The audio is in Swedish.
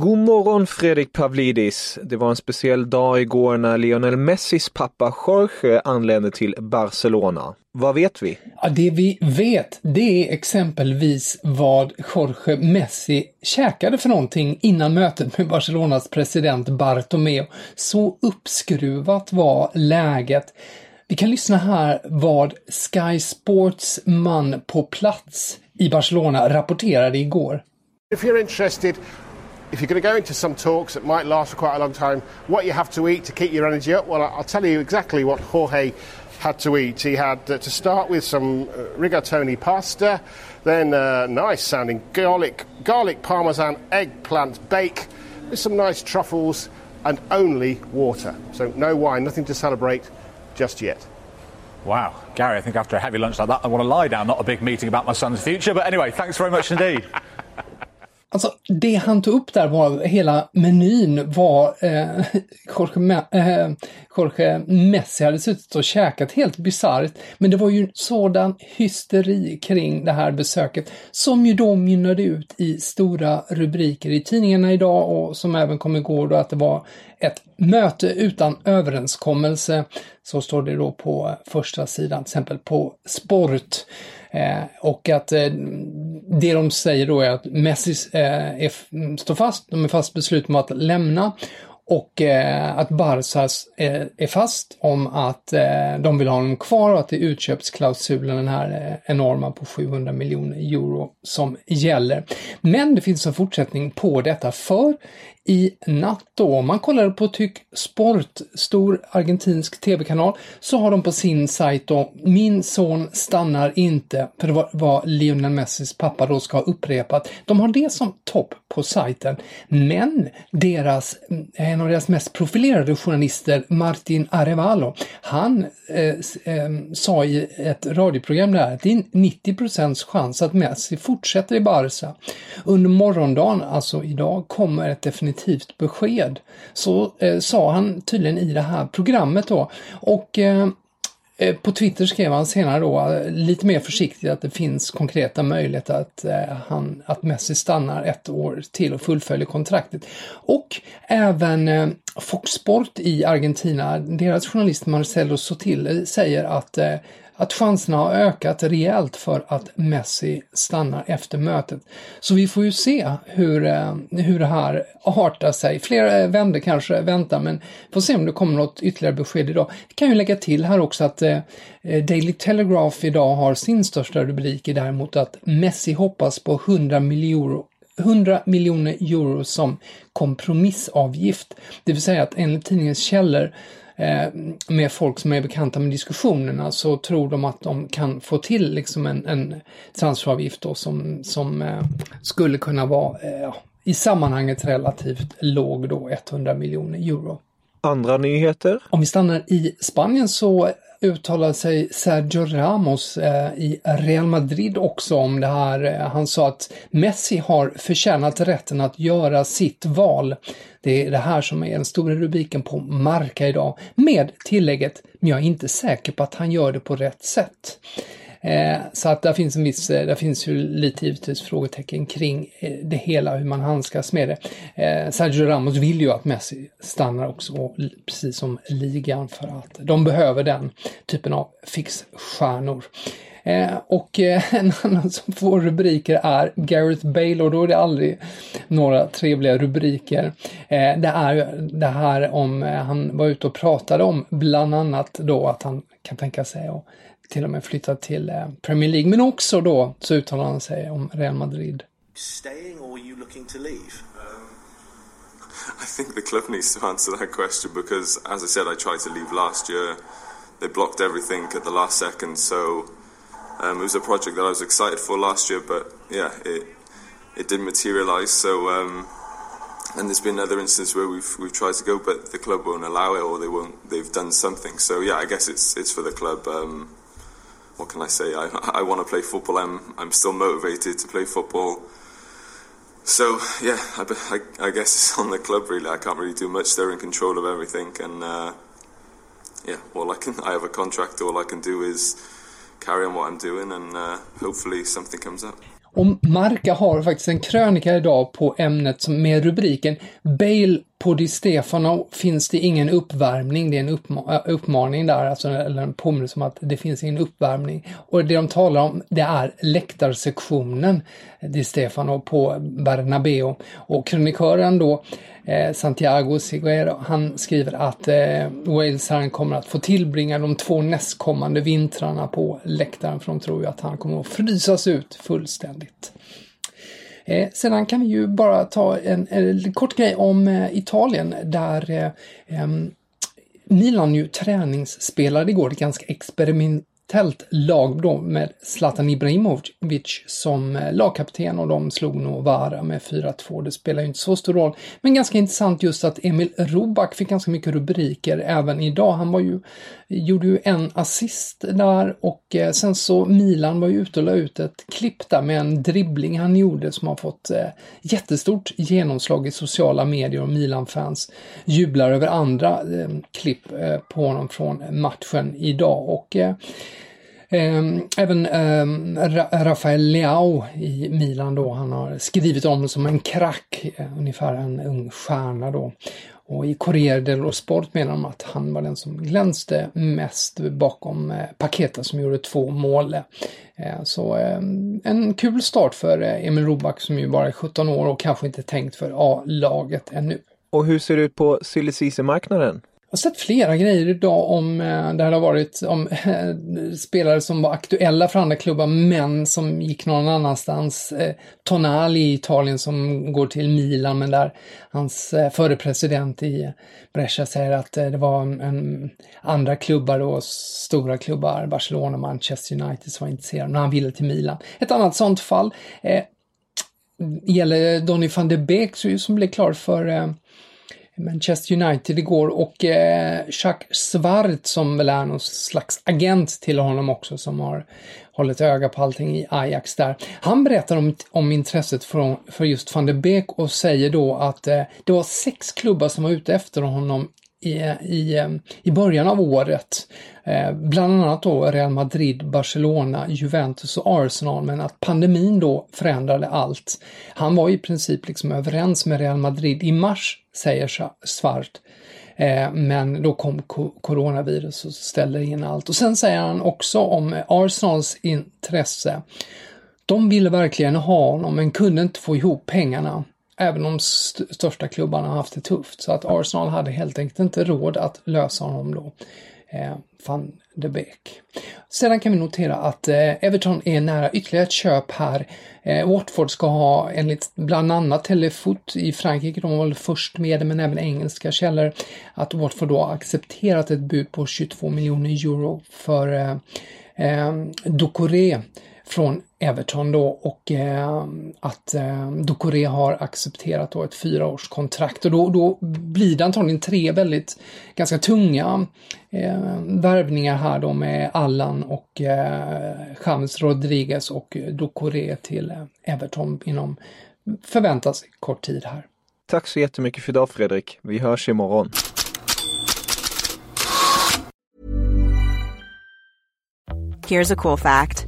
God morgon Fredrik Pavlidis. Det var en speciell dag igår när Lionel Messis pappa Jorge anlände till Barcelona. Vad vet vi? Ja, det vi vet, det är exempelvis vad Jorge Messi käkade för någonting innan mötet med Barcelonas president Bartomeu. Så uppskruvat var läget. Vi kan lyssna här vad Sky Sports man på plats i Barcelona rapporterade igår. If you're interested if you're going to go into some talks that might last for quite a long time, what you have to eat to keep your energy up, well, I'll tell you exactly what Jorge had to eat. He had uh, to start with some uh, rigatoni pasta, then uh, nice sounding garlic, garlic parmesan eggplant bake with some nice truffles and only water. So no wine, nothing to celebrate just yet. Wow, Gary, I think after a heavy lunch like that, I want to lie down, not a big meeting about my son's future. But anyway, thanks very much indeed. Alltså, det han tog upp där var hela menyn var eh, Jorge, Me eh, Jorge Messi hade suttit och käkat helt bisarrt. Men det var ju sådan hysteri kring det här besöket som ju då mynnade ut i stora rubriker i tidningarna idag och som även kom igår då att det var ett möte utan överenskommelse. Så står det då på första sidan, till exempel på Sport. Eh, och att eh, det de säger då är att Messi eh, är, står fast, de är fast beslutna att lämna och eh, att Barca eh, är fast om att eh, de vill ha honom kvar och att det är utköpsklausulen, den här eh, enorma på 700 miljoner euro, som gäller. Men det finns en fortsättning på detta för i natt då, om man kollar på Tyck Sport, stor argentinsk tv-kanal, så har de på sin sajt då “Min son stannar inte”, för det var vad Lionel Messis pappa då ska ha upprepat. De har det som topp på sajten, men deras, eh, en av deras mest profilerade journalister, Martin Arevalo, han eh, eh, sa i ett radioprogram där att det är 90% chans att Messi fortsätter i Barca. Under morgondagen, alltså idag, kommer ett definitivt besked. Så eh, sa han tydligen i det här programmet då. Och eh, eh på Twitter skrev han senare då eh, lite mer försiktigt att det finns konkreta möjligheter att, eh, han, att Messi stannar ett år till och fullföljer kontraktet. Och även eh, Fox Sport i Argentina, deras journalist Marcelo Sotil eh, säger att att chanserna har ökat rejält för att Messi stannar efter mötet. Så vi får ju se hur, eh, hur det här artar sig. Fler eh, vänder kanske väntar, men får se om det kommer något ytterligare besked idag. Vi kan ju lägga till här också att eh, eh, Daily Telegraph idag har sin största rubrik däremot att Messi hoppas på 100 miljoner 100 miljoner euro som kompromissavgift. Det vill säga att enligt tidningens källor Eh, med folk som är bekanta med diskussionerna så tror de att de kan få till liksom en, en transferavgift då som, som eh, skulle kunna vara eh, i sammanhanget relativt låg då, 100 miljoner euro. Andra nyheter? Om vi stannar i Spanien så uttalade sig Sergio Ramos eh, i Real Madrid också om det här. Eh, han sa att Messi har förtjänat rätten att göra sitt val. Det är det här som är den stora rubriken på Marca idag, med tillägget “men jag är inte säker på att han gör det på rätt sätt”. Eh, så att där finns en viss, eh, där finns ju lite givetvis frågetecken kring eh, det hela, hur man handskas med det. Eh, Sergio Ramos vill ju att Messi stannar också, precis som ligan, för att de behöver den typen av fixstjärnor. Eh, och eh, en annan som får rubriker är Gareth Bale och då är det aldrig några trevliga rubriker. Eh, det är det här om, eh, han var ute och pratade om bland annat då att han kan tänka sig att till och med flytta till eh, Premier League. Men också då så uttalar han sig om Real Madrid. Staying or are you looking to leave? Um, I think the club needs to answer that question because, as I said, I tried to leave last year. They blocked everything at the last second, so Um, it was a project that I was excited for last year, but yeah, it it didn't materialise. So, um, and there's been other instances where we've we've tried to go, but the club won't allow it, or they won't. They've done something. So yeah, I guess it's it's for the club. Um, what can I say? I I want to play football. I'm I'm still motivated to play football. So yeah, I, I, I, guess it's on the club really. I can't really do much. They're in control of everything, and uh, yeah, all I can I have a contract. All I can do is carry on what I'm doing and uh, hopefully something comes up. Och Marka har faktiskt en krönika idag på ämnet med rubriken Bale på Di Stefano finns det ingen uppvärmning. Det är en uppma uppmaning där, alltså, eller en påminnelse om att det finns ingen uppvärmning. Och det de talar om, det är läktarsektionen Di Stefano på Bernabeu. Och kronikören då Eh, Santiago Seguero, han skriver att eh, Walesaren kommer att få tillbringa de två nästkommande vintrarna på läktaren för de tror ju att han kommer att frysas ut fullständigt. Eh, sedan kan vi ju bara ta en, en kort grej om eh, Italien där eh, Milan ju träningsspelade igår ett ganska experiment, tältlag då med Zlatan Ibrahimovic som eh, lagkapten och de slog Novara med 4-2. Det spelar ju inte så stor roll. Men ganska intressant just att Emil Robak fick ganska mycket rubriker även idag. Han var ju, gjorde ju en assist där och eh, sen så Milan var ju ute och la ut ett klipp där med en dribbling han gjorde som har fått eh, jättestort genomslag i sociala medier och Milan-fans jublar över andra klipp på honom från matchen idag och Ehm, även ehm, Rafael Leao i Milan då, han har skrivit om som en krack, eh, ungefär en ung stjärna då. Och i Corriere dello Sport menar de att han var den som glänste mest bakom eh, Paketa som gjorde två mål. Eh, så ehm, en kul start för eh, Emil Roback som ju bara är 17 år och kanske inte tänkt för A-laget ännu. Och hur ser det ut på silly marknaden jag har sett flera grejer idag om, eh, det har varit om eh, spelare som var aktuella för andra klubbar men som gick någon annanstans. Eh, Tonali i Italien som går till Milan men där hans eh, före president i Brescia säger att det var en, andra klubbar då, stora klubbar, Barcelona, Manchester United som var intresserade men han ville till Milan. Ett annat sånt fall eh, gäller Donny van de Beek som blev klar för Manchester United igår och eh, Jacques Svart som väl är någon slags agent till honom också som har hållit öga på allting i Ajax där. Han berättar om, om intresset för, för just van de Beek och säger då att eh, det var sex klubbar som var ute efter honom i, i, i början av året. Eh, bland annat då Real Madrid, Barcelona, Juventus och Arsenal men att pandemin då förändrade allt. Han var i princip liksom överens med Real Madrid i mars, säger Svart. Eh, men då kom coronavirus och ställde in allt. Och sen säger han också om Arsenals intresse. De ville verkligen ha honom men kunde inte få ihop pengarna även de st största klubbarna har haft det tufft. Så att Arsenal hade helt enkelt inte råd att lösa honom då. Eh, van de Beek. Sedan kan vi notera att eh, Everton är nära ytterligare ett köp här. Eh, Watford ska ha enligt bland annat Telefoot i Frankrike, de var väl först med det, men även engelska källor, att Watford då har accepterat ett bud på 22 miljoner euro för eh, eh, Ducoré från Everton då och eh, att eh, Ducoré har accepterat då ett fyraårskontrakt och då, då blir det antagligen tre väldigt ganska tunga eh, värvningar här då med Allan och eh, James Rodriguez och Ducoré till eh, Everton inom förväntas kort tid här. Tack så jättemycket för idag Fredrik. Vi hörs imorgon. Here's a cool fact.